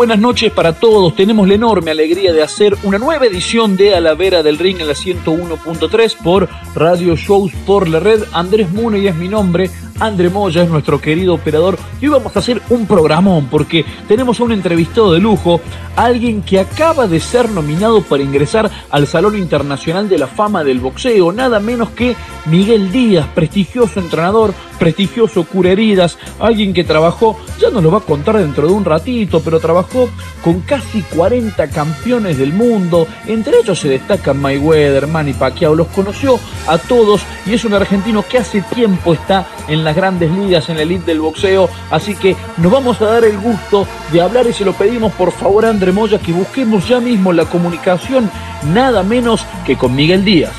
buenas noches para todos. Tenemos la enorme alegría de hacer una nueva edición de A la Vera del Ring en la 101.3 por Radio Shows por la red. Andrés y es mi nombre. André Moya es nuestro querido operador y hoy vamos a hacer un programón porque tenemos a un entrevistado de lujo, alguien que acaba de ser nominado para ingresar al Salón Internacional de la Fama del Boxeo, nada menos que Miguel Díaz, prestigioso entrenador, prestigioso cura heridas, alguien que trabajó, ya nos lo va a contar dentro de un ratito, pero trabajó con casi 40 campeones del mundo, entre ellos se destacan Mayweather, Manny Pacquiao, los conoció a todos y es un argentino que hace tiempo está en las grandes ligas, en la elite del boxeo, así que nos vamos a dar el gusto de hablar y se lo pedimos por favor a André Moya que busquemos ya mismo la comunicación, nada menos que con Miguel Díaz.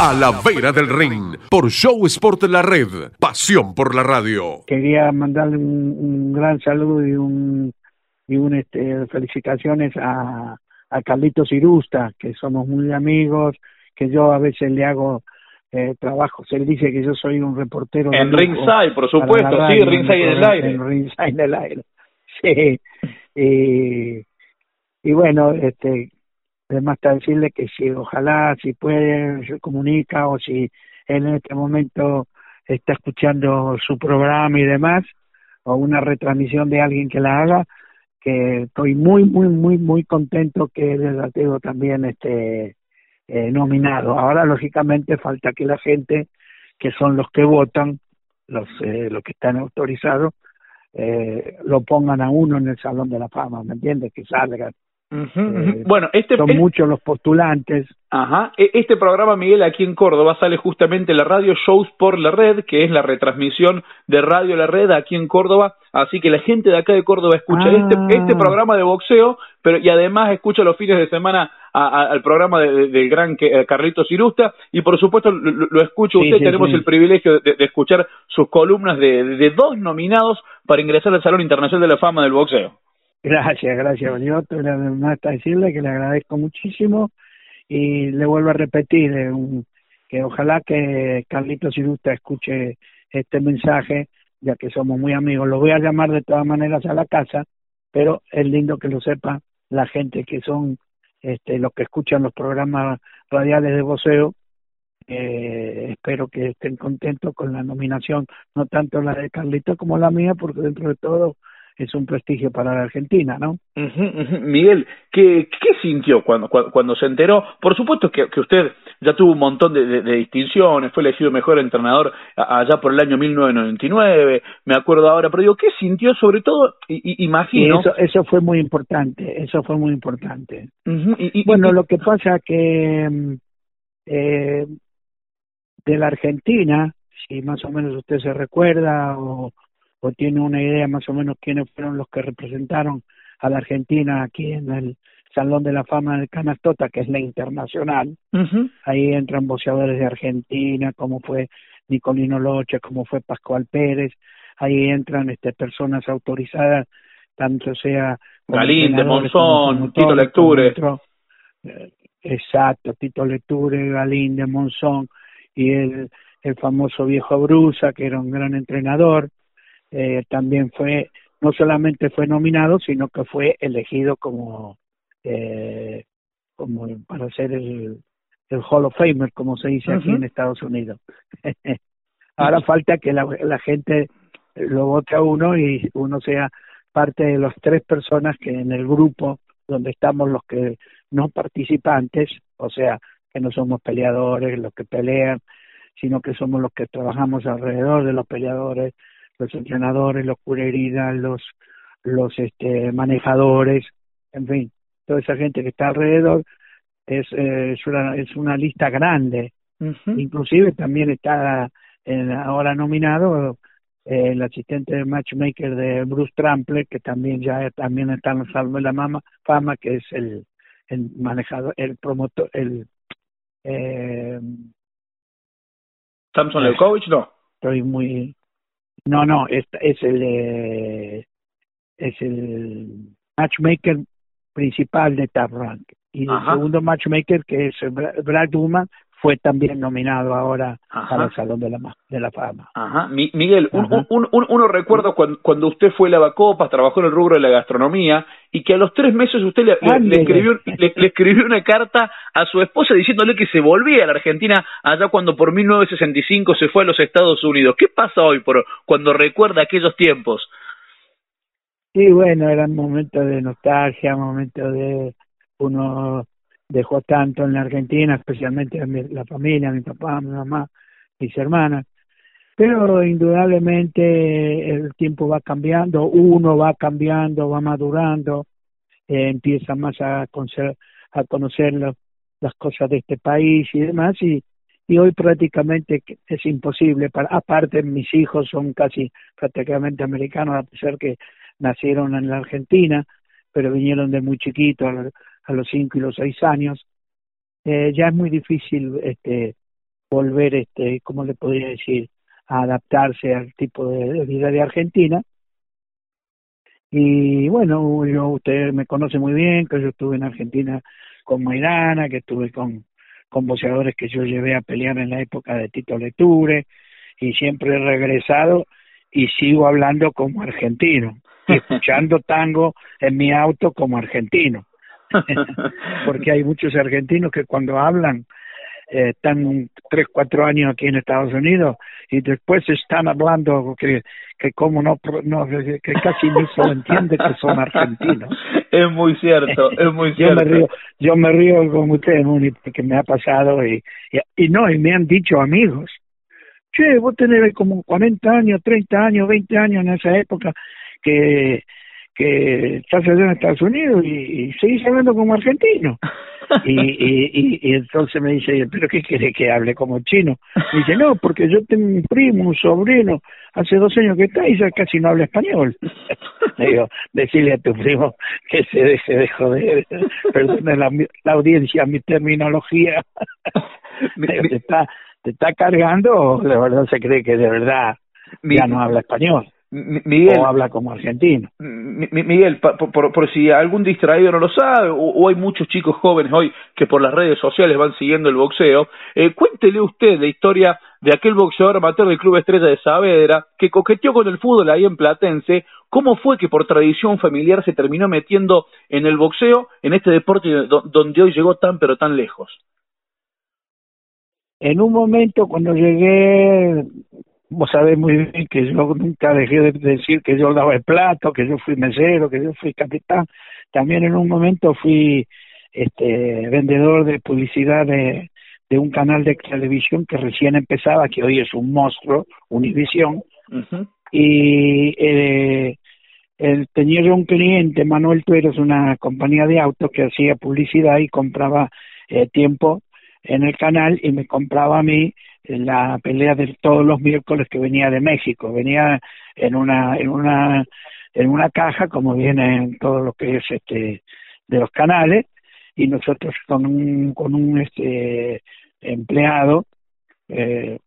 A la vera del ring, por Show Sport La Red, pasión por la radio. Quería mandarle un, gran saludo y un y un este, felicitaciones a, a Carlitos Irusta, que somos muy amigos, que yo a veces le hago eh, trabajos. Él dice que yo soy un reportero. En Ringside, por supuesto, sí, Ringside en el aire. En Ringside en el aire, sí. Y, y bueno, este, además está decirle que si ojalá, si puede, se comunica o si él en este momento está escuchando su programa y demás, o una retransmisión de alguien que la haga, que estoy muy, muy, muy, muy contento que el tengo también este eh, nominado. Ahora, lógicamente, falta que la gente, que son los que votan, los, eh, los que están autorizados, eh, lo pongan a uno en el Salón de la Fama, ¿me entiendes? Que salga. Eh, bueno, este son muchos los postulantes. Ajá. E, este programa, Miguel, aquí en Córdoba sale justamente la radio Shows por la Red, que es la retransmisión de Radio La Red aquí en Córdoba. Así que la gente de acá de Córdoba escucha este, ah. este programa de boxeo, pero y además escucha los fines de semana al programa del gran eh, Carlitos Irusta y por supuesto lo, escucho usted. tenemos el privilegio de, escuchar sus columnas de dos nominados para ingresar al Salón Internacional de la Fama del Boxeo. Gracias, gracias. Yo me hasta decirle que le agradezco muchísimo y le vuelvo a repetir eh, que ojalá que Carlitos Irusta escuche este mensaje, ya que somos muy amigos. Lo voy a llamar de todas maneras a la casa, pero es lindo que lo sepa la gente que son este, los que escuchan los programas radiales de voceo. Eh, espero que estén contentos con la nominación, no tanto la de Carlitos como la mía, porque dentro de todo es un prestigio para la Argentina, ¿no? Miguel, ¿qué, ¿qué sintió cuando, cuando, se enteró? Por supuesto que, que usted ya tuvo un montón de, distinciones, fue elegido mejor entrenador allá por el año 1999, me acuerdo ahora, pero digo, ¿qué sintió sobre todo? Y, imagino... eso, eso fue muy importante, eso fue muy importante. y, bueno, lo que pasa que eh, de la Argentina, si más o menos usted se recuerda o o tiene una idea más o menos quiénes fueron los que representaron a la Argentina aquí en el Salón de la Fama del Canastota, que es la internacional. Ahí entran boxeadores de Argentina, como fue Nicolino Loche, como fue Pascual Pérez. Ahí entran este, personas autorizadas, tanto sea... Galín, Monzón, Tito Lecture. Eh, exacto, Tito Lecture, Galín de Monzón y el, el famoso viejo Brusa, que era un gran entrenador eh, también fue, no solamente fue nominado, sino que fue elegido como, eh, como para ser el, el Hall of Famer, como se dice aquí en Estados Unidos. Ahora falta que la, la gente lo vote a uno y uno sea parte de las tres personas que en el grupo donde estamos los que no participantes, o sea, que no somos peleadores, los que pelean, sino que somos los que trabajamos alrededor de los peleadores, los entrenadores, los heridas, los, los este, manejadores, en fin, toda esa gente que está alrededor, es, eh, es, una, es una lista grande. Inclusive también está en, ahora nominado eh, el asistente de matchmaker de Bruce Trample, que también ya también está en el salvo de la mama, fama, que es el, el manejador, el promotor, el... Eh, Samson Leukovic, no. Estoy muy no, no, es, es el eh, es el matchmaker principal de Top Rank. Y el segundo matchmaker, que es Brad Duman, fue también nominado ahora al Salón de la, de la Fama. Ajá. Miguel, uno recuerda cuando, usted fue a Lavacopas, trabajó en el rubro de la gastronomía y que a los tres meses usted le, escribió, le, escribió una carta a su esposa diciéndole que se volvía a la Argentina allá cuando por 1965 se fue a los Estados Unidos. ¿Qué pasa hoy por, cuando recuerda aquellos tiempos? Sí, bueno, eran momentos de nostalgia, momentos de uno dejó tanto en la Argentina, especialmente la familia, mi papá, mi mamá, mis hermanas. Pero indudablemente el tiempo va cambiando, uno va cambiando, va madurando, eh, empieza más a conocer, a conocer las cosas de este país y demás, y, hoy prácticamente es imposible. Aparte, mis hijos son casi prácticamente americanos, a pesar que nacieron en la Argentina, pero vinieron de muy chiquitos a los cinco y los seis años, eh, ya es muy difícil este, volver, este, ¿cómo le podría decir?, a adaptarse al tipo de, vida de Argentina. Y bueno, yo, usted me conoce muy bien, que yo estuve en Argentina con Maidana, que estuve con, con boxeadores que yo llevé a pelear en la época de Tito Leture, y siempre he regresado y sigo hablando como argentino, y escuchando tango en mi auto como argentino. porque hay muchos argentinos que cuando hablan eh, están tres, cuatro años aquí en Estados Unidos y después están hablando que, que como no, no que casi ni se entiende que son argentinos. Es muy cierto, es muy cierto. yo me río, yo me río con usted, Muni, porque me ha pasado y, y, y no, y me han dicho amigos, che, vos tenés como 40 años, 30 años, 20 años en esa época que que estás allá en Estados Unidos y, y seguís hablando como argentino. Y, y, y, entonces me dice, ¿pero qué quiere que hable como chino? Y dice, no, porque yo tengo un primo, un sobrino, hace dos años que está y ya casi no habla español. Le digo, decirle a tu primo que se deje de joder, perdone la, la audiencia, mi terminología. te, está, ¿Te está cargando o de verdad se cree que de verdad ya no habla español? Miguel, o habla como argentino. Miguel, por, si algún distraído no lo sabe, o, hay muchos chicos jóvenes hoy que por las redes sociales van siguiendo el boxeo, eh, cuéntele usted la historia de aquel boxeador amateur del Club Estrella de Saavedra que coqueteó con el fútbol ahí en Platense, cómo fue que por tradición familiar se terminó metiendo en el boxeo, en este deporte donde hoy llegó tan pero tan lejos. En un momento cuando llegué vos sabés muy bien que yo nunca dejé de decir que yo daba el plato, que yo fui mesero, que yo fui capitán. También en un momento fui este vendedor de publicidad de, de un canal de televisión que recién empezaba, que hoy es un monstruo, Univisión. Y eh, el, tenía yo un cliente, Manuel es una compañía de autos que hacía publicidad y compraba eh, tiempo en el canal y me compraba a mí la pelea de todos los miércoles que venía de México. Venía en una, en una, en una caja, como viene en todo lo que es este, de los canales, y nosotros con un, con un este empleado, eh,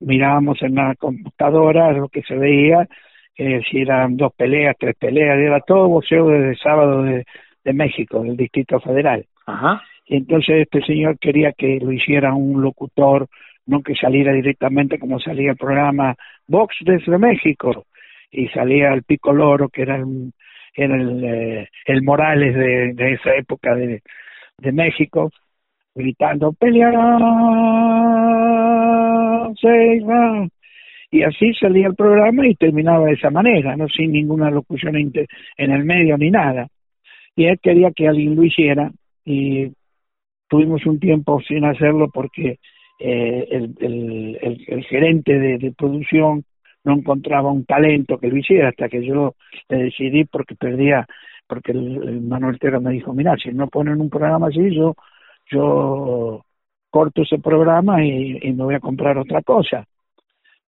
mirábamos en la computadora lo que se veía, eh, si eran dos peleas, tres peleas, era todo boxeo desde sábado de, de México, del Distrito Federal. Ajá. Y entonces este señor quería que lo hiciera un locutor no que saliera directamente como salía el programa Vox desde México y salía el Pico Loro que era el, eh, el Morales de, esa época de, México gritando peleará se y así salía el programa y terminaba de esa manera no sin ninguna locución en el medio ni nada. Y él quería que alguien lo hiciera y tuvimos un tiempo sin hacerlo porque eh, el, el, el, gerente de, producción no encontraba un talento que lo hiciera hasta que yo le decidí porque perdía, porque el, Manuel Terra me dijo, mira, si no ponen un programa así, yo, yo corto ese programa y, me voy a comprar otra cosa.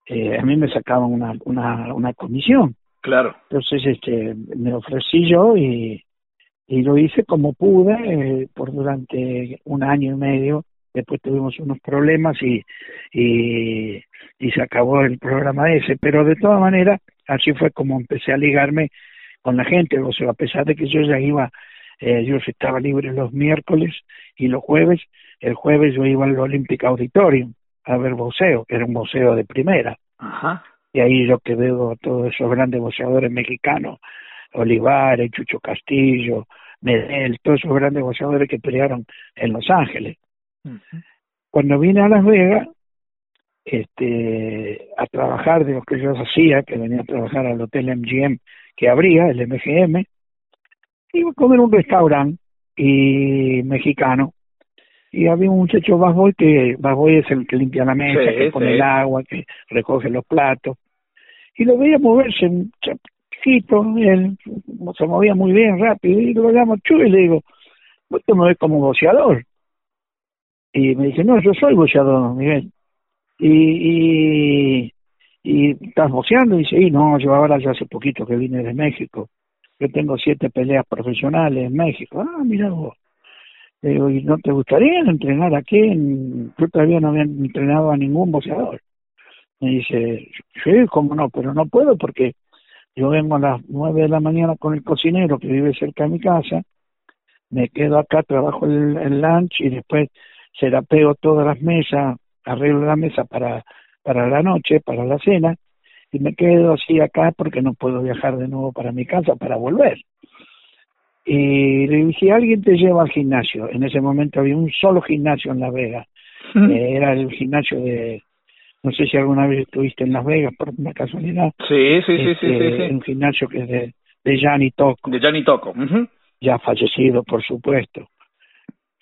Eh, a mí me sacaban una, una, una comisión. Claro. Entonces este, me ofrecí yo y, y lo hice como pude eh, por durante un año y medio después tuvimos unos problemas y, y, y se acabó el programa ese, pero de todas maneras, así fue como empecé a ligarme con la gente, o sea, a pesar de que yo ya iba, eh, yo estaba libre los miércoles y los jueves, el jueves yo iba al Olympic Auditorium a ver boxeo, que era un boxeo de primera. Ajá. Y ahí yo que veo todos esos grandes boxeadores mexicanos, Olivares, Chucho Castillo, Medel, todos esos grandes boxeadores que pelearon en Los Ángeles. Cuando vine a Las Vegas, este, a trabajar de lo que yo hacía, que venía a trabajar al hotel MGM que abría, el MGM, iba a comer un restaurante y mexicano. Y había un muchacho Basboy que Basboy es el que limpia la mesa, que pone el agua, que recoge los platos. Y lo veía moverse un chiquito, él se movía muy bien, rápido, y lo llamo Chuy y le digo, vos te mueves como boceador. Y me dice, no, yo soy boceador, Miguel. Y, y, y estás boceando, y dice, y no, yo ahora ya hace poquito que vine de México. Yo tengo siete peleas profesionales en México. Ah, mira vos. Le digo, ¿y no te gustaría entrenar aquí? Yo todavía no había entrenado a ningún boxeador. Me dice, sí, cómo no, pero no puedo porque yo vengo a las nueve de la mañana con el cocinero que vive cerca de mi casa, me quedo acá, trabajo el lunch y después se la pego todas las mesas, arreglo la mesa para, para la noche, para la cena, y me quedo así acá porque no puedo viajar de nuevo para mi casa para volver. Y le dije, alguien te lleva al gimnasio. En ese momento había un solo gimnasio en Las Vegas. Eh, era el gimnasio de, no sé si alguna vez estuviste en Las Vegas por una casualidad. Sí, sí, sí, sí, este, Un gimnasio que es de, de Gianni Toco. De Gianni Toco. Ya fallecido, por supuesto.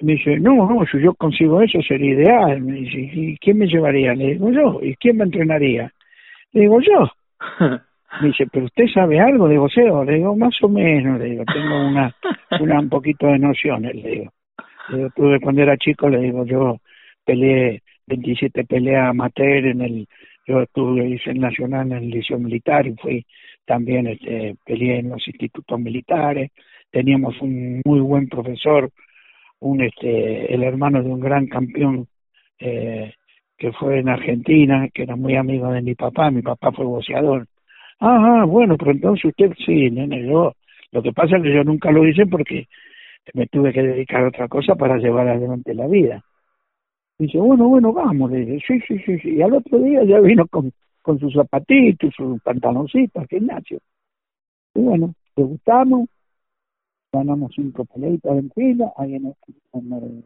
Me dice, no, no, si yo consigo eso sería ideal. Me dice, ¿y quién me llevaría? Le digo yo, ¿y quién me entrenaría? Le digo yo. Me dice, ¿pero usted sabe algo de boxeo? Le digo, más o menos, le digo, tengo una, una un poquito de nociones, le digo. Le digo, tuve cuando era chico, le digo, yo peleé 27 peleas amateur en el, yo estuve, hice el nacional en el liceo militar y fui también, este, peleé en los institutos militares, teníamos un muy buen profesor, un, este, el hermano de un gran campeón, eh, que fue en Argentina, que era muy amigo de mi papá, mi papá fue boxeador. Ah, bueno, pero entonces usted sí, nene, yo, lo que pasa es que yo nunca lo hice porque me tuve que dedicar a otra cosa para llevar adelante la vida. Dice, bueno, bueno, vamos, le dice, sí, sí, sí, sí. Y al otro día ya vino con, con sus zapatitos, sus pantaloncitos al gimnasio. Y bueno, le gustamos, ganamos cinco peleitas en fila, ahí en, en,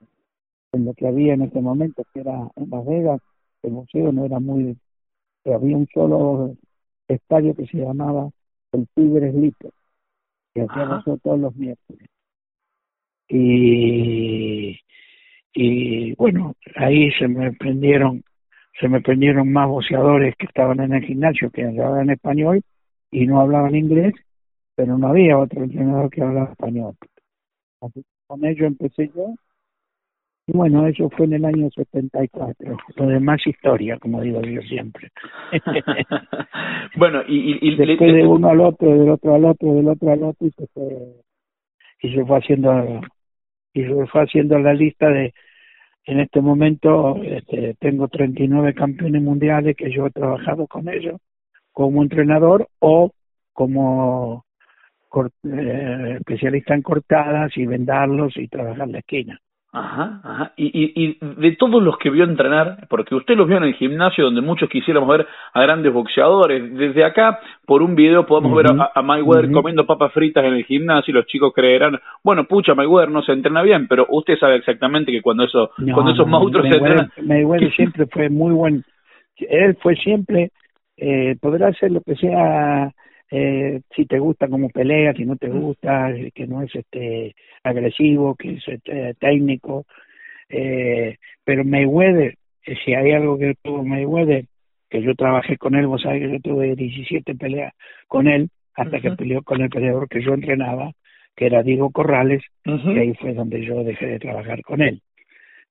en, lo que había en ese momento, que era en Las Vegas, el museo no era muy... Había un solo estadio que se llamaba el Tigres Lipo, que hacíamos todos los miércoles. Y y bueno, ahí se me prendieron, se me prendieron más boxeadores que estaban en el gimnasio que hablaban español y no hablaban inglés, pero no había otro entrenador que hablaba español. Así que con ello empecé yo. Y bueno, eso fue en el año 74. Lo demás historia, como digo yo siempre. bueno, y, y, después de uno al otro, del otro al otro, del otro al otro, y se fue, y se fue haciendo y se fue haciendo la lista de en este momento este, tengo 39 campeones mundiales que yo he trabajado con ellos como entrenador o como eh, especialista en cortadas y vendarlos y trabajar la esquina. Ajá, ajá. Y, y, y de todos los que vio entrenar, porque usted los vio en el gimnasio donde muchos quisiéramos ver a grandes boxeadores, desde acá por un video podemos ver a, a Mayweather comiendo papas fritas en el gimnasio y los chicos creerán, bueno, pucha, Mayweather no se entrena bien, pero usted sabe exactamente que cuando eso cuando esos monstruos se entrenan... Mayweather siempre fue muy buen, él fue siempre, eh, podrá hacer lo que sea eh, si te gusta como pelea, si no te gusta, que no es este agresivo, que es este, técnico. Eh, pero Mayweather, eh, si hay algo que tuvo Mayweather, que yo trabajé con él, vos sabés que yo tuve 17 peleas con él, hasta que peleó con el peleador que yo entrenaba, que era Diego Corrales, y ahí fue donde yo dejé de trabajar con él.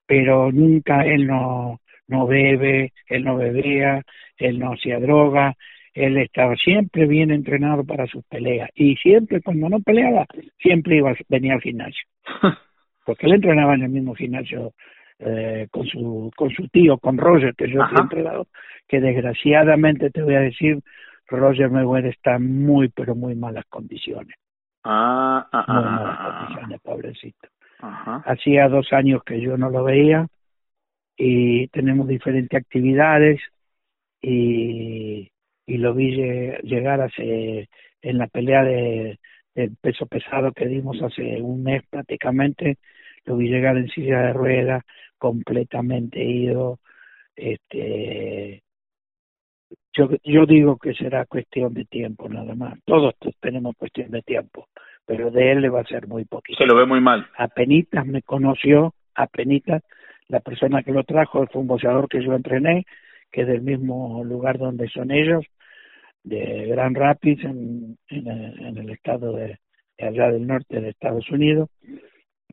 Pero nunca él no, no bebe, él no bebía, él no hacía droga, él estaba siempre bien entrenado para sus peleas. Y siempre cuando no peleaba siempre iba venía al gimnasio. Porque él entrenaba en el mismo gimnasio eh, con su con su tío con Roger que yo fui entrenado que desgraciadamente te voy a decir Roger Mayweather está en muy pero muy malas condiciones. Ah, ah, muy malas condiciones pobrecito. Hacía dos años que yo no lo veía y tenemos diferentes actividades y, y lo vi llegar hace en la pelea de del peso pesado que dimos hace un mes prácticamente lo vi llegar en silla de ruedas completamente ido este yo yo digo que será cuestión de tiempo nada más. Todos tenemos cuestión de tiempo pero de él le va a ser muy poquito. Se lo ve muy mal. Apenitas me conoció apenitas la persona que lo trajo fue un boxeador que yo entrené que es del mismo lugar donde son ellos de Grand Rapids en, en, el estado de, allá del norte de Estados Unidos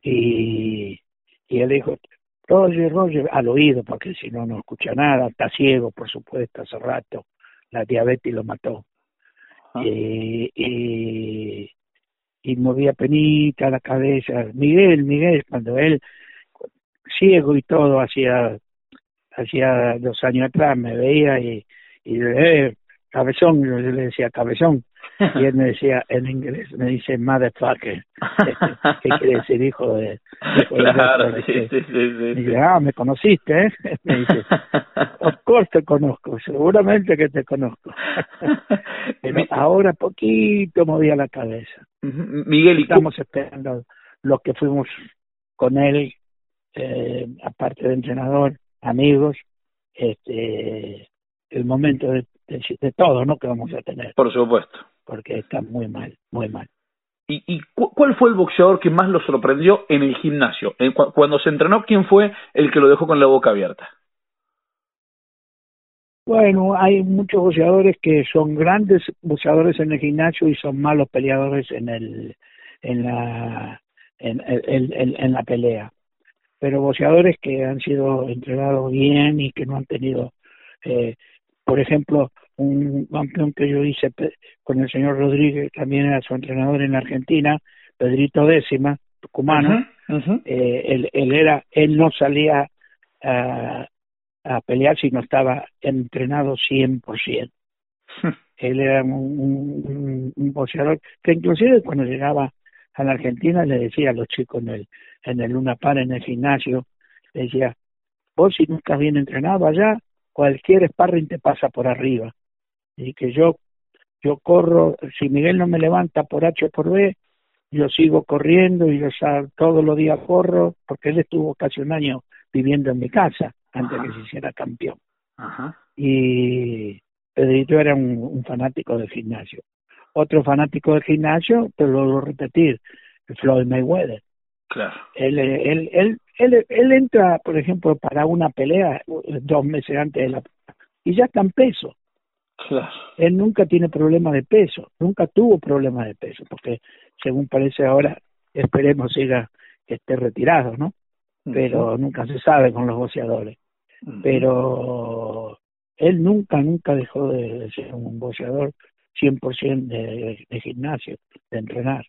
y, y él dijo Roger, Roger, al oído, porque si no, no escucha nada, está ciego, por supuesto, hace rato, la diabetes lo mató. Y, y, y, movía penita la cabeza. Miguel, Miguel, cuando él, ciego y todo, hacía, hacía dos años atrás, me veía y, y eh, cabezón, yo le decía cabezón, y él me decía en inglés, me dice motherfucker, ¿qué quiere decir hijo de... claro, sí, sí, sí, Y dice, ah, me conociste, ¿eh? Me dice, of course te conozco, seguramente que te conozco. Pero ahora poquito movía la cabeza. Miguel, ¿y Estamos esperando los que fuimos con él, eh, aparte de entrenador, amigos, este el momento de, de, todo, ¿no? Que vamos a tener. Por supuesto. Porque está muy mal, muy mal. ¿Y, y cuál fue el boxeador que más lo sorprendió en el gimnasio? cuando se entrenó, ¿quién fue el que lo dejó con la boca abierta? Bueno, hay muchos boxeadores que son grandes boxeadores en el gimnasio y son malos peleadores en el en la en, en, en la pelea. Pero boxeadores que han sido entrenados bien y que no han tenido eh, por ejemplo, un campeón que yo hice con el señor Rodríguez, también era su entrenador en Argentina, Pedrito Décima, tucumano, Eh, él, él, era, él no salía a, a pelear si no estaba entrenado 100%. él era un, un, un, boxeador que inclusive cuando llegaba a la Argentina le decía a los chicos en el, en el Luna Par, en el gimnasio, le decía, vos si nunca bien entrenado allá, cualquier sparring te pasa por arriba. Y que yo, yo corro, si Miguel no me levanta por H o por B, yo sigo corriendo y yo todos los días corro, porque él estuvo casi un año viviendo en mi casa antes de que se hiciera campeón. Ajá. Y Pedrito era un, fanático del gimnasio. Otro fanático del gimnasio, te lo voy a repetir, Floyd Mayweather. Claro. Él, él, él, él, él entra, por ejemplo, para una pelea dos meses antes de la y ya está en peso. Claro. Él nunca tiene problema de peso, nunca tuvo problema de peso, porque según parece ahora, esperemos siga que esté retirado, ¿no? Pero nunca se sabe con los boxeadores. Pero él nunca, nunca dejó de, ser un boxeador 100% de, de gimnasio, de entrenar.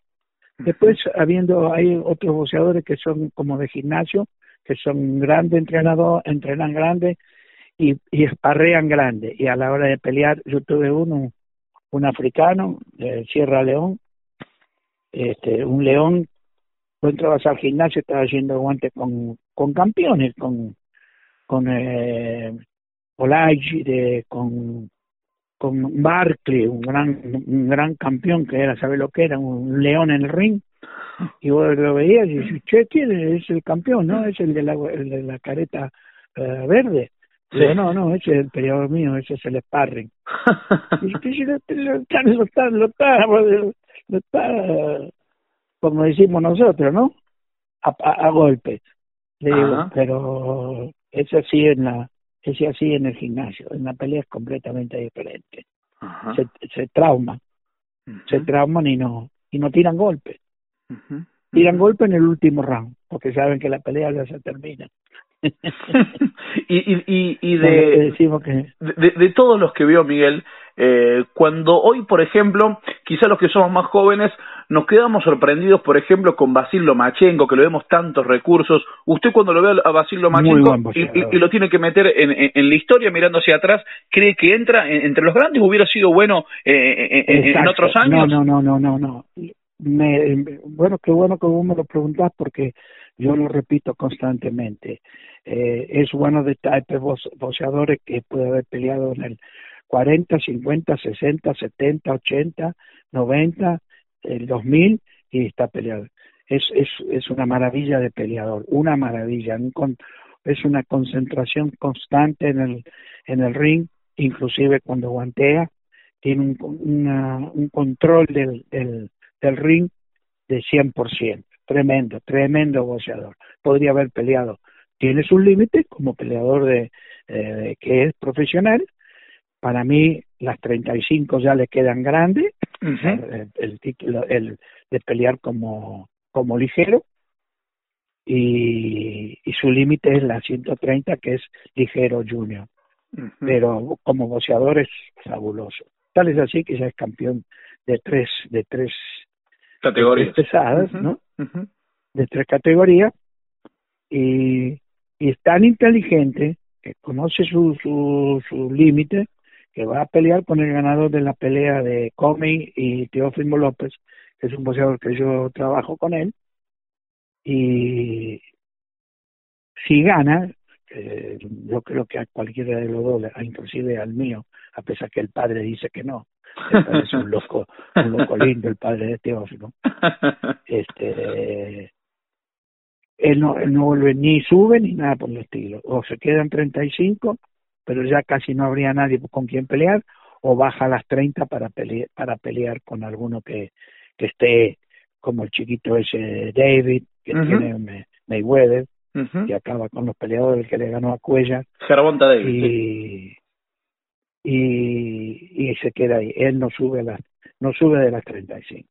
Después, habiendo, hay otros boxeadores que son como de gimnasio, que son grandes entrenadores, entrenan grandes y, y esparrean grandes. Y a la hora de pelear, yo tuve uno, un africano de Sierra León, este, un león, tú entrabas al gimnasio, estaba haciendo guantes con, con campeones, con, con eh, con con Barkley, un gran, un gran campeón que era, ¿sabe lo que era? Un león en el ring. Y vos lo veías y dices, che, ¿quién es el campeón? ¿No? Es el de la, el de la careta uh, verde. Sí. no, no, ese es el peleador mío, ese es el sparring. y que lo, lo, está, lo, está, lo, está, lo está, como decimos nosotros, ¿no? A, a, a golpes. Le digo, pero es así en la es así en el gimnasio, en la pelea es completamente diferente. Se, se trauman, se trauman y no, y no tiran golpes. Tiran golpe en el último round, porque saben que la pelea ya se termina. y, y, y, de, de, de, todos los que vio Miguel, eh, cuando hoy, por ejemplo, quizá los que somos más jóvenes, nos quedamos sorprendidos, por ejemplo, con Basil Lomachenko, que le vemos tantos recursos. Usted cuando lo ve a Basil Lomachenko y, y, lo tiene que meter en, en, en, la historia mirando hacia atrás, ¿cree que entra entre los grandes? ¿Hubiera sido bueno eh, en otros años? No, no, no, no, no. no. Me, bueno, qué bueno que vos me lo preguntás porque yo lo repito constantemente, eh, es uno de los boxeadores que puede haber peleado en el 40, 50, 60, 70, 80, 90, el 2000 y está peleado. Es, es, es una maravilla de peleador, una maravilla, es una concentración constante en el, en el ring, inclusive cuando guantea, tiene un, un control del, del, del ring de 100%. Tremendo, tremendo boxeador. Podría haber peleado. Tiene sus límites como peleador de, eh, que es profesional. Para mí las 35 ya le quedan grandes. el, título el de pelear como, como ligero. Y, y su límite es la 130 que es ligero junior. Pero como boxeador es fabuloso. Tal es así que ya es campeón de tres, de tres categorías pesadas, ¿no? De tres categorías y, y es tan inteligente que conoce su, su, su límite que va a pelear con el ganador de la pelea de Comey y Teófimo López, que es un boxeador que yo trabajo con él, y si gana, eh, yo creo que a cualquiera de los dos, inclusive al mío, a pesar que el padre dice que no, es un loco, un loco lindo el padre de Teófilo. Este, él no, él no vuelve ni sube ni nada por el estilo. O se quedan 35, pero ya casi no habría nadie con quien pelear, o baja a las 30 para pelear, para pelear con alguno que, que esté como el chiquito ese David, que tiene Mayweather, que acaba con los peleadores que le ganó a Cuella. Gervonta David. Y, y, y se queda ahí. Él no sube las, no sube de las 35.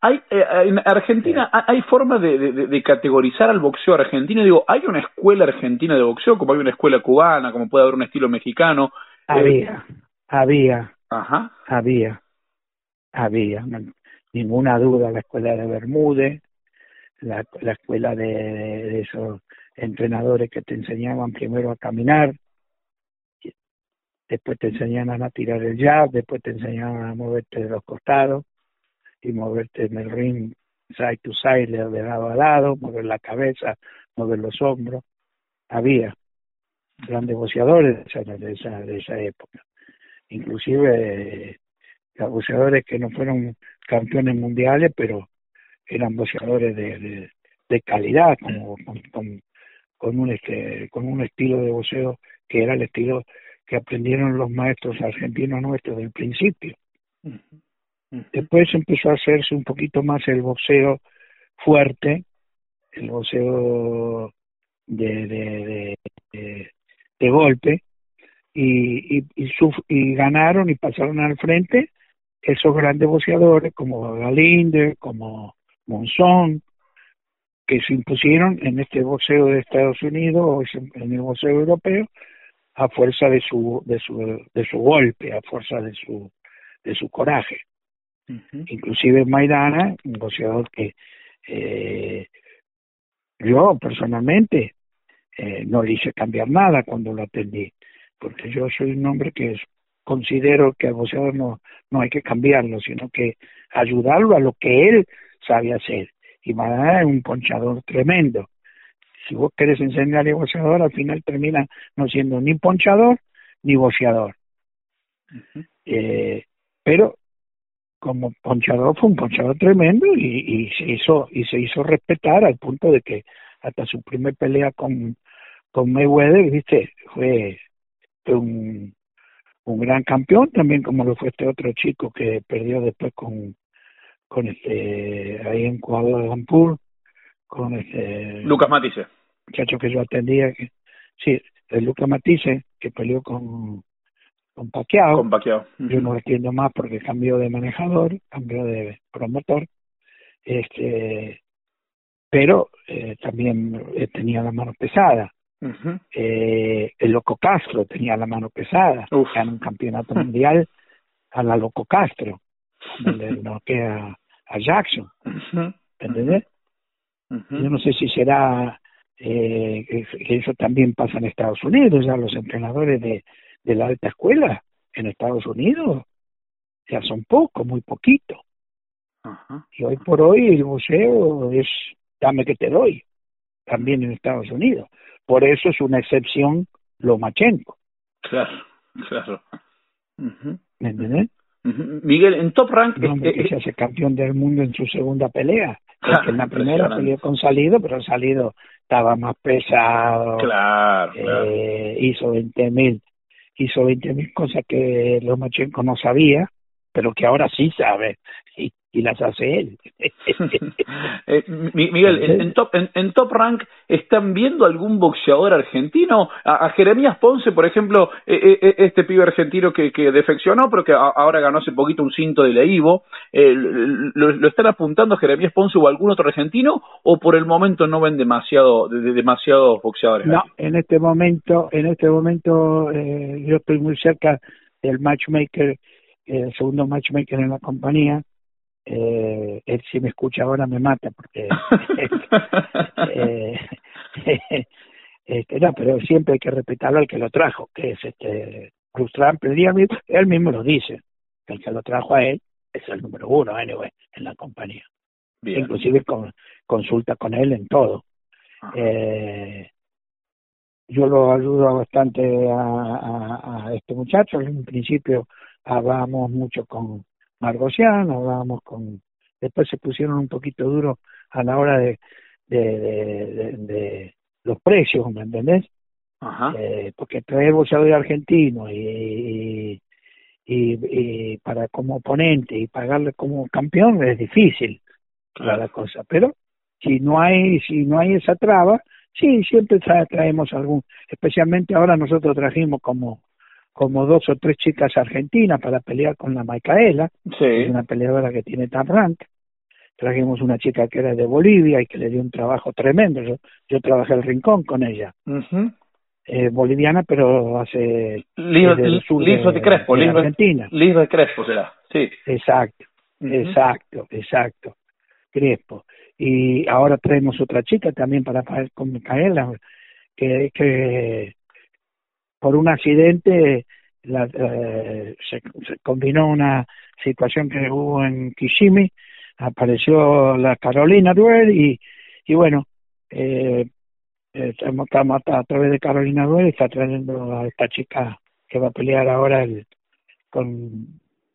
Hay, eh, en Argentina hay forma de, de, de, categorizar al boxeo argentino. Digo, hay una escuela argentina de boxeo, como hay una escuela cubana, como puede haber un estilo mexicano. Había, había, Ajá. había, había, ninguna duda. La escuela de Bermúdez, la, la escuela de, de, esos entrenadores que te enseñaban primero a caminar, después te enseñaban a tirar el jab, después te enseñaban a moverte de los costados y moverte en el ring side to side, de lado a lado, mover la cabeza, mover los hombros. Había grandes boxeadores de esa, de esa, de esa época. Inclusive eh, boxeadores que no fueron campeones mundiales, pero eran boxeadores de, de, calidad, como con, un este, con un estilo de boxeo que era el estilo que aprendieron los maestros argentinos nuestros del principio. Después empezó a hacerse un poquito más el boxeo fuerte, el boxeo de, de, de, de golpe, y, y, y, y, ganaron y pasaron al frente esos grandes boxeadores como Galinde, como Monzón, que se impusieron en este boxeo de Estados Unidos o en el boxeo europeo a fuerza de su de su de su golpe, a fuerza de su de su coraje. Inclusive Maidana, un boxeador que eh, yo personalmente eh, no le hice cambiar nada cuando lo atendí, porque yo soy un hombre que considero que al boxeador no, no hay que cambiarlo, sino que ayudarlo a lo que él sabe hacer. Y Maidana es un ponchador tremendo. Si vos querés enseñarle a boxeador, al final termina no siendo ni ponchador ni boxeador. eh, pero como ponchador fue un ponchador tremendo y, y se hizo y se hizo respetar al punto de que hasta su primer pelea con con Mayweather viste fue, fue un un gran campeón también como lo fue este otro chico que perdió después con con este ahí en Kuala Lumpur con este Lucas Matisse. muchacho que yo atendía que sí el Lucas Matisse que peleó con con Pacquiao. Con Pacquiao. -huh. Yo no entiendo más porque cambió de manejador, cambió de promotor. Este, pero eh, también tenía la mano pesada. Uh -huh. eh, el Loco Castro tenía la mano pesada. Ganó un campeonato mundial a la Loco Castro, donde noquea a Jackson. Uh -huh. ¿Entendés? Yo no sé si será eh, que eso también pasa en Estados Unidos, ya los entrenadores de, de la alta escuela en Estados Unidos ya son pocos, muy poquito. Ajá. Y hoy por hoy el museo es dame que te doy, también en Estados Unidos. Por eso es una excepción Lomachenko. Claro, claro. ¿Me entiendes? Miguel, en Top Rank... No, que se hace campeón del mundo en su segunda pelea. Porque en la primera peleó con Salido, pero Salido estaba más pesado. Claro, eh, Hizo 20 mil hizo 20 mil cosas que Lomachenko no sabía, pero que ahora sí sabe. Y y las hace él. Eh, Miguel, en, top, en, Top Rank, ¿están viendo algún boxeador argentino? A, Jeremías Ponce, por ejemplo, eh, eh, este pibe argentino que, que defeccionó, pero que ahora ganó hace poquito un cinto de Leivo, lo, están apuntando a Jeremías Ponce o algún otro argentino? ¿O por el momento no ven demasiado de, demasiados boxeadores? No, en este momento, en este momento yo estoy muy cerca del matchmaker, el segundo matchmaker en la compañía, eh, él si me escucha ahora me mata porque eh, este, no, pero siempre hay que respetarlo al que lo trajo, que es este Bruce Trump, el día él mismo lo dice, que el que lo trajo a él es el número uno, anyway, en la compañía. Inclusive con, consulta con él en todo. Eh, yo lo ayudo bastante a, a, a, este muchacho. En principio hablamos mucho con, Margosian, hablábamos con, después se pusieron un poquito duros a la hora de, de, de, los precios, ¿me entendés? Ajá. Eh, porque traer boxeador argentino y, y, y, para como oponente y pagarle como campeón es difícil la cosa, pero si no hay si no hay esa traba, sí siempre traemos algún, especialmente ahora nosotros trajimos como como dos o tres chicas argentinas para pelear con la Micaela, sí. una peleadora que tiene top rank. Trajimos una chica que era de Bolivia y que le dio un trabajo tremendo. Yo, yo trabajé el rincón con ella. eh, boliviana, pero hace Liso, de, de, Crespo, de Argentina. Liso de Crespo será, sí. Exacto, exacto, exacto. Crespo. Y ahora traemos otra chica también para con Micaela, que, que por un accidente la, eh, se, combinó una situación que hubo en Kishimi, apareció la Carolina Duer y, y bueno, eh, estamos, a, través de Carolina Duer está trayendo a esta chica que va a pelear ahora el, con...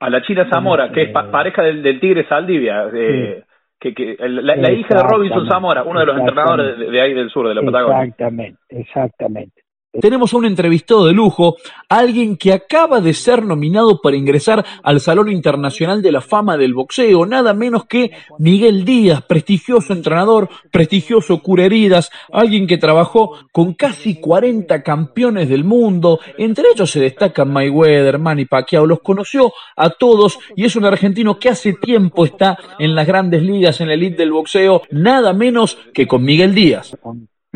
A la China Zamora, que es pareja del, del Tigre Saldivia. Eh, que, que la, hija de Robinson Zamora, uno de los entrenadores de, de, ahí del sur, de la Patagonia. Exactamente, exactamente. Tenemos a un entrevistado de lujo, alguien que acaba de ser nominado para ingresar al Salón Internacional de la Fama del Boxeo, nada menos que Miguel Díaz, prestigioso entrenador, prestigioso cura heridas, alguien que trabajó con casi 40 campeones del mundo, entre ellos se destacan Mayweather, Manny Pacquiao, los conoció a todos y es un argentino que hace tiempo está en las grandes ligas, en la elite del boxeo, nada menos que con Miguel Díaz.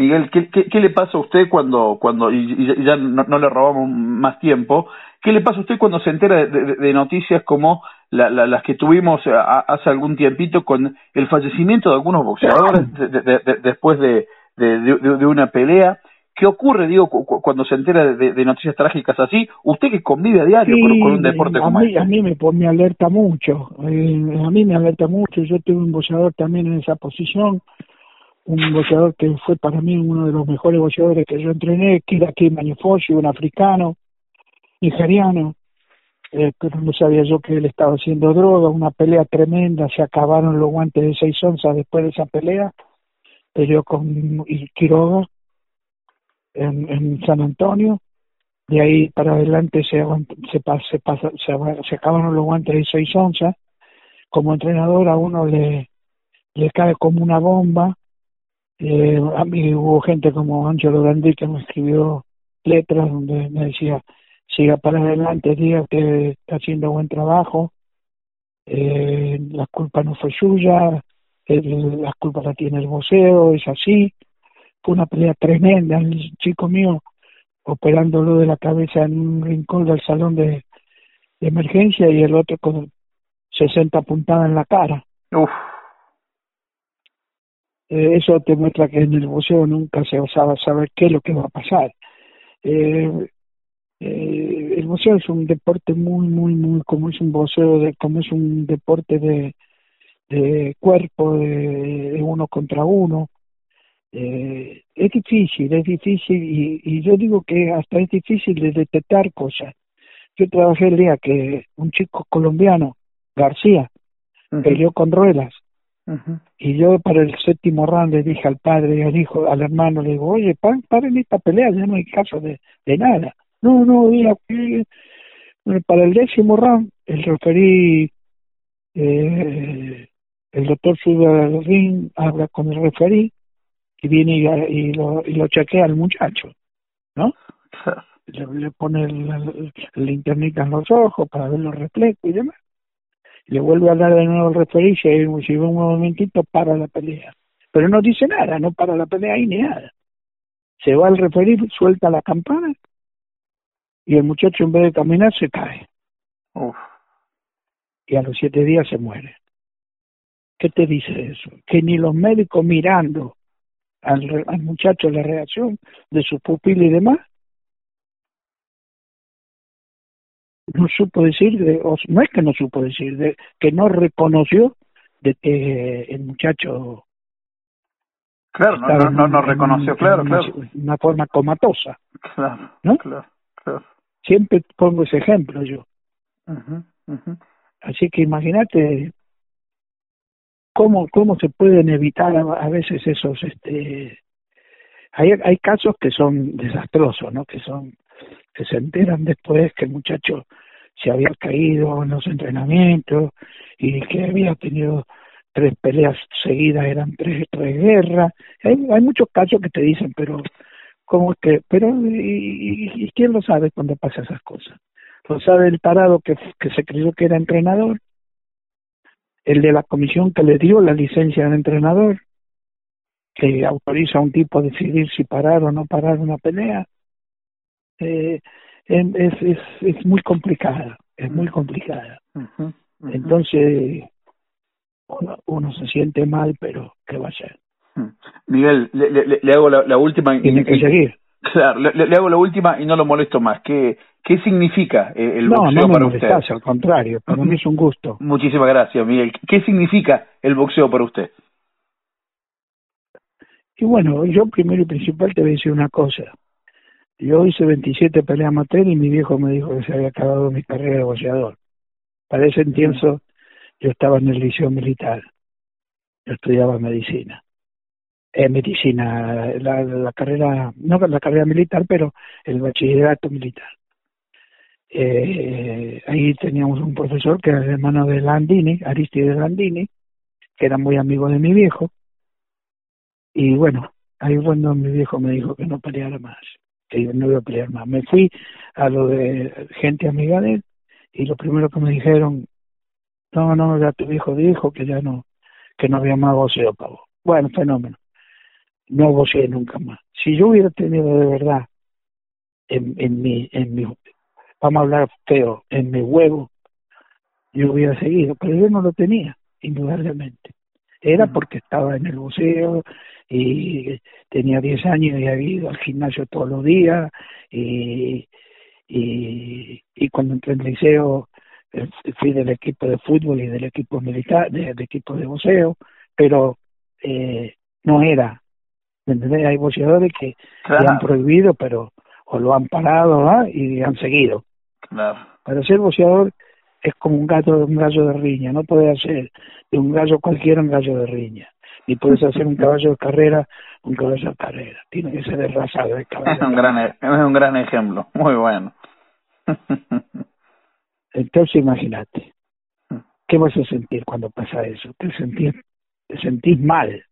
Miguel, ¿qué, qué, le pasa a usted cuando, cuando y, ya no, le robamos más tiempo, qué le pasa a usted cuando se entera de, noticias como las que tuvimos hace algún tiempito con el fallecimiento de algunos boxeadores después de, de, una pelea? ¿Qué ocurre, digo, cuando se entera de, noticias trágicas así? Usted que convive a diario con, un deporte a como mí, este. A mí me, me alerta mucho, eh, a mí me alerta mucho, yo tuve un boxeador también en esa posición, un boxeador que fue para mí uno de los mejores boxeadores que yo entrené, aquí Manifosi, un africano, nigeriano, eh, no sabía yo que él estaba haciendo droga, una pelea tremenda, se acabaron los guantes de seis onzas después de esa pelea, peleó con Quiroga en, en San Antonio, de ahí para adelante se, se, se, pasa, se, se acabaron los guantes de seis onzas, como entrenador a uno le, le cae como una bomba, eh, a mí hubo gente como Angelo Gandhi que me escribió letras donde me decía, siga para adelante, diga que está haciendo buen trabajo, eh, la culpa no fue suya, el, la culpa la tiene el voceo, es así. Fue una pelea tremenda, el chico mío operándolo de la cabeza en un rincón del salón de, emergencia y el otro con 60 puntadas en la cara. Uf. Eh, eso te muestra que en el boxeo nunca se osaba saber qué es lo que va a pasar. Eh, eh, el boxeo es un deporte muy, muy, muy, como es un boxeo, de, como es un deporte de, de cuerpo de, uno contra uno. Eh, es difícil, es difícil y, y yo digo que hasta es difícil de detectar cosas. Yo trabajé el día que un chico colombiano, García, peleó con ruedas. Y yo para el séptimo round le dije al padre y al hijo, al hermano, le digo, oye, paren esta pelea, ya no hay caso de, de nada. No, no, mira, para el décimo round, el referí, eh, el doctor sube al ring, habla con el referí y viene y, lo, y lo chequea al muchacho, ¿no? Le, pone el, el, en los ojos para ver los reflejos y demás. Y le vuelve a dar de nuevo el referí y si ve un momentito para la pelea. Pero no dice nada, no para la pelea ahí ni nada. Se va al referir, suelta la campana y el muchacho en vez de caminar se cae. Y a los siete días se muere. ¿Qué te dice eso? Que ni los médicos mirando al, al muchacho la reacción de su pupila y demás, no supo decir, de, o no es que no supo decir, de, que no reconoció de que el muchacho Claro, no, no, no, reconoció, claro, una, claro. Una forma comatosa. Claro, ¿no? claro, claro. Siempre pongo ese ejemplo yo. Así que imagínate cómo, cómo se pueden evitar a, veces esos... este hay, hay casos que son desastrosos, ¿no? Que son que se enteran después que el muchacho se había caído en los entrenamientos y que había tenido tres peleas seguidas, eran tres, tres guerras. Hay, hay muchos casos que te dicen, pero ¿cómo que? Pero, ¿y, y quién lo sabe cuando pasa esas cosas? Lo sabe el parado que, que se creyó que era entrenador, el de la comisión que le dio la licencia de entrenador, que autoriza a un tipo a decidir si parar o no parar una pelea. Eh, es, es, es muy complicada, es muy complicada. Entonces, uno, se siente mal, pero ¿qué va a hacer? Miguel, le, le, hago la, última. Y, Tiene que seguir. Claro, le, hago la última y no lo molesto más. ¿Qué, qué significa eh, el boxeo no, no para usted? al contrario, para mí es un gusto. Muchísimas gracias, Miguel. ¿Qué significa el boxeo para usted? Y bueno, yo primero y principal te voy a decir una cosa. Yo hice 27 peleas amateur y mi viejo me dijo que se había acabado mi carrera de boxeador. Para ese tiempo yo estaba en el liceo militar. Yo estudiaba medicina. Eh, medicina, la, la carrera, no la carrera militar, pero el bachillerato militar. Eh, ahí teníamos un profesor que era el hermano de Landini, Aristide Landini, que era muy amigo de mi viejo. Y bueno, ahí cuando mi viejo me dijo que no peleara más, que yo no iba a pelear más. Me fui a lo de gente amiga de él y lo primero que me dijeron, no, no, ya tu viejo dijo que ya no, que no había más voceo, pavo. Bueno, fenómeno no voceé nunca más. Si yo hubiera tenido de verdad en, en mi, en mi, vamos a hablar feo, en mi huevo, yo hubiera seguido, pero yo no lo tenía, indudablemente. Era porque estaba en el museo y tenía 10 años y había ido al gimnasio todos los días y, y, y cuando entré en el liceo eh, fui del equipo de fútbol y del equipo militar, del equipo de museo, pero eh, no era hay boxeadores que han prohibido, pero o lo han parado ¿ah? y han seguido. Para ser boxeador es como un gato un gallo de riña, no puedes hacer de un gallo cualquiera un gallo de riña, ni puedes hacer un caballo de carrera un caballo de carrera, tiene que ser de raza de caballo. Es un gran, e, es un gran ejemplo, muy bueno. Entonces imagínate, ¿qué vas a sentir cuando pasa eso? Te sentís, te sentís mal,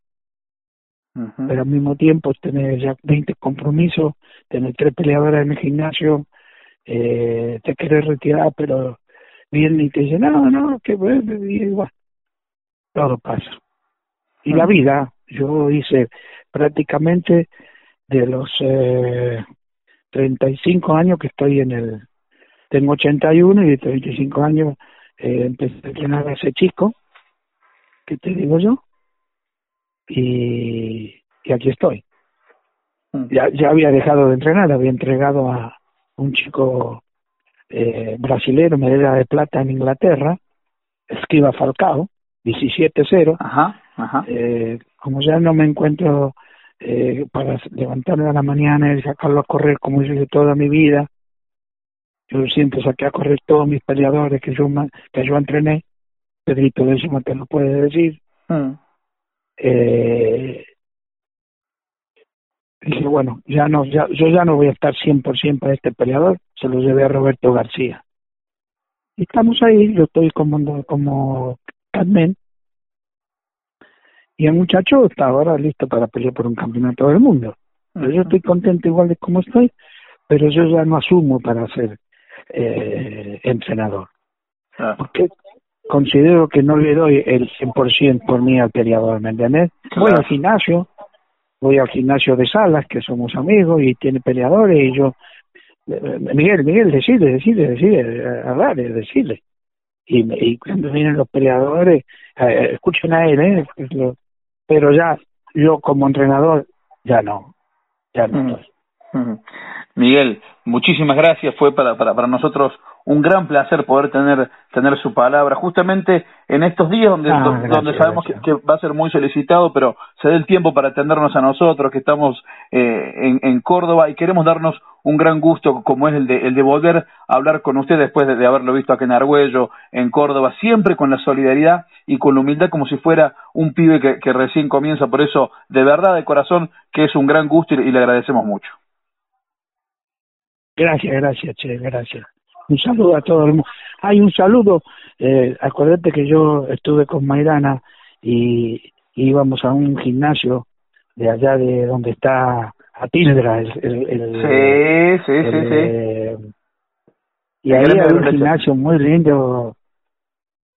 pero al mismo tiempo tener ya 20 compromisos, tener tres peleadoras en el gimnasio, eh, te querés retirar, pero vienen y te dicen, no, no, que igual. Todo pasa. Y la vida, yo hice prácticamente de los eh, 35 años que estoy en el, tengo 81 y de 35 años eh, empecé a entrenar a ese chico, que te digo yo, y, y aquí estoy. Ya, ya había dejado de entrenar, había entregado a un chico eh, brasilero, medalla de plata en Inglaterra, Esquiva Falcao, 17-0. Ajá, ajá. Eh, como ya no me encuentro eh, para levantarme a la mañana y sacarlo a correr como hice toda mi vida, yo siempre saqué a correr todos mis peleadores que yo, que yo entrené, Pedrito décimo te lo puede decir. Mm. Eh, dije, bueno, ya no, ya, yo ya no voy a estar 100% para este peleador, se lo llevé a Roberto García. Y estamos ahí, yo estoy como, como Carmen, y el muchacho está ahora listo para pelear por un campeonato del mundo. Yo estoy contento igual de como estoy, pero yo ya no asumo para ser eh, entrenador. Ah. Porque considero que no le doy el 100% por mí al peleador, ¿me entiendes? Voy al gimnasio, voy al gimnasio de Salas, que somos amigos y tiene peleadores, y yo, Miguel, Miguel, decide, decide, decide, hablar, decide. Y, y cuando vienen los peleadores, eh, escuchen a él, ¿eh? Pero ya, yo como entrenador, ya no, ya no estoy. Miguel, muchísimas gracias. Fue para, para, para nosotros un gran placer poder tener tener su palabra justamente en estos días donde Ah, donde sabemos que, va a ser muy solicitado pero se dé el tiempo para atendernos a nosotros que estamos eh, en, en Córdoba y queremos darnos un gran gusto como es el de el de volver a hablar con usted después de, de haberlo visto acá en Argüello en Córdoba siempre con la solidaridad y con la humildad como si fuera un pibe que, que recién comienza. Por eso de verdad de corazón que es un gran gusto y- y le agradecemos mucho. Gracias, gracias, Che, gracias. Un saludo a todo el mundo. Hay un saludo, eh, acuérdate que yo estuve con Maidana y íbamos a un gimnasio de allá de donde está Atildra, el, el, el- sí sí sí el, sí eh, y ahí hay un gimnasio muy lindo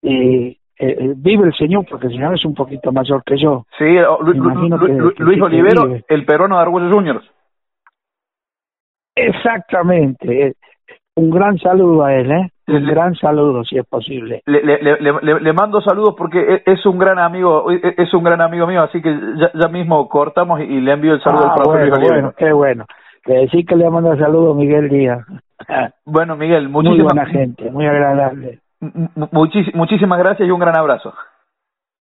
y eh, eh, vive el señor porque el señor es un poquito mayor que yo Sí, Lu- Lu- imagino Lu- que- Lu- que Luis sí Olivero, el peruano de Argüello Juniors. exactamente eh, un gran saludo a él eh un Le- gran saludo si es posible Le, le, le, mando saludos porque e- es un gran amigo, e- es un gran amigo mío, así que ya, ya mismo cortamos y, le envío el saludo Ah, al profesor bueno, bueno, qué bueno. Que decir que le mando saludos a Miguel Díaz. Bueno, Miguel, Muy muchísimas, buena gente, muy agradable. muchis- muchísimas gracias y un gran abrazo.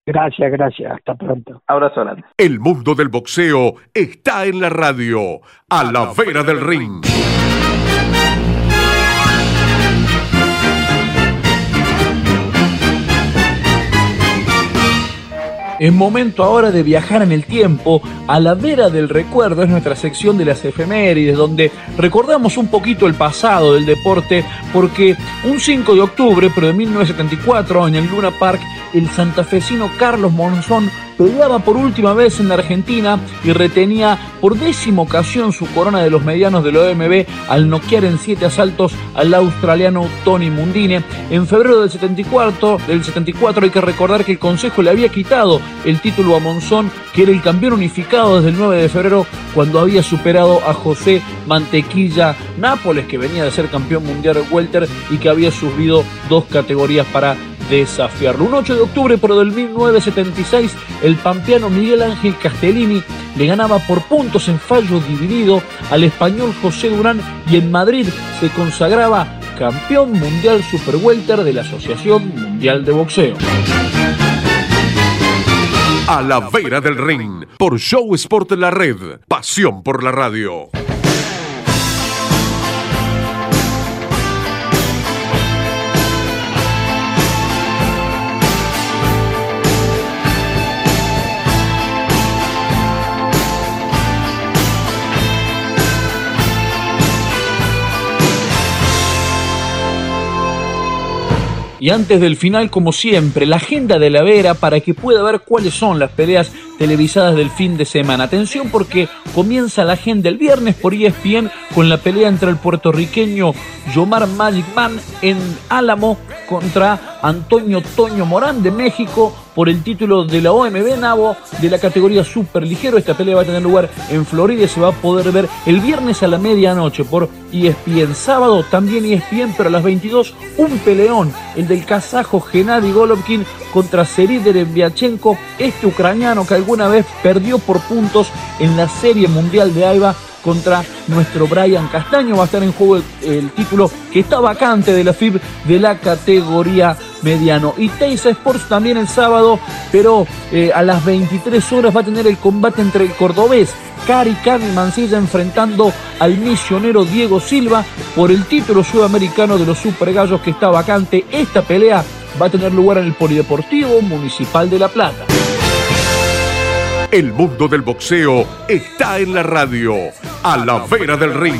Gracias, gracias. Hasta pronto. Abrazo grande. El mundo del boxeo está en la radio, a la vera del ring. Es momento ahora de viajar en el tiempo a la vera del recuerdo, es nuestra sección de las efemérides, donde recordamos un poquito el pasado del deporte, porque un 5 de octubre, pero de 1974, en el Luna Park, el santafesino Carlos Monzón peleaba por última vez en la Argentina y retenía por décima ocasión su corona de los medianos del OMB al noquear en siete asaltos al australiano Tony Mundine. En febrero del 74, del 74 hay que recordar que el Consejo le había quitado el título a Monzón, que era el campeón unificado desde el 9 de febrero cuando había superado a José Mantequilla Nápoles, que venía de ser campeón mundial welter y que había subido dos categorías para desafiarlo. Un 8 de octubre, pero del 1976, el pampeano Miguel Ángel Castellini le ganaba por puntos en fallo dividido al español José Durán y en Madrid se consagraba campeón mundial super welter de la Asociación Mundial de Boxeo. A la vera del ring, por Show Sport La Red, pasión por la radio. Y antes del final, como siempre, la agenda de la Vera para que pueda ver cuáles son las peleas televisadas del fin de semana. Atención porque comienza la agenda el viernes por ESPN con la pelea entre el puertorriqueño Yomar Magic Man en Álamo contra Antonio Toño Morán de México por el título de la OMB Nabo de la categoría super ligero. Esta pelea va a tener lugar en Florida y se va a poder ver el viernes a la medianoche por ESPN. Sábado también ESPN, pero a las 22 un peleón, el del kazajo Gennady Golovkin contra Serhiy Derevyanchenko, este ucraniano que alguna vez perdió por puntos en la Serie Mundial de AIBA contra nuestro Brian Castaño. Va a estar en juego el, título que está vacante de la FIB de la categoría mediano. Y Teisa Sports también el sábado, pero eh, a las 23 horas va a tener el combate entre el cordobés Cari Cami Mancilla enfrentando al misionero Diego Silva por el título sudamericano de los Super Gallos que está vacante. Esta pelea va a tener lugar en el Polideportivo Municipal de La Plata. El mundo del boxeo está en la radio, a la vera del ring.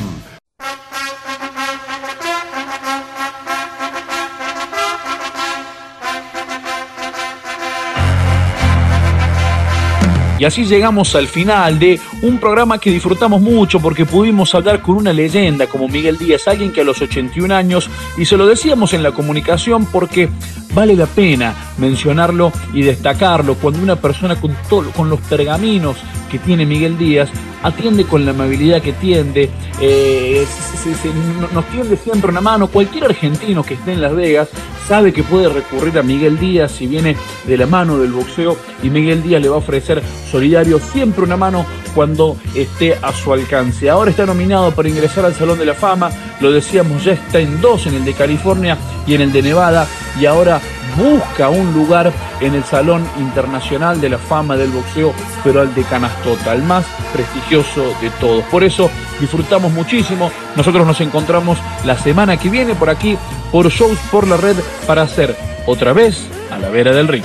Y así llegamos al final de un programa que disfrutamos mucho porque pudimos hablar con una leyenda como Miguel Díaz, alguien que a los 81 años, y se lo decíamos en la comunicación porque vale la pena mencionarlo y destacarlo cuando una persona con, con los pergaminos que tiene Miguel Díaz atiende con la amabilidad que tiende, eh, nos tiende siempre una mano. Cualquier argentino que esté en Las Vegas sabe que puede recurrir a Miguel Díaz si viene de la mano del boxeo y Miguel Díaz le va a ofrecer solidario siempre una mano cuando esté a su alcance. Ahora está nominado para ingresar al Salón de la Fama, lo decíamos, ya está en dos, en el de California y en el de Nevada, y ahora busca un lugar en el Salón Internacional de la Fama del Boxeo, pero al de Canastota, el más prestigioso de todos. Por eso disfrutamos muchísimo. Nosotros nos encontramos la semana que viene por aquí, por Shows por la Red, para hacer otra vez a la vera del ring.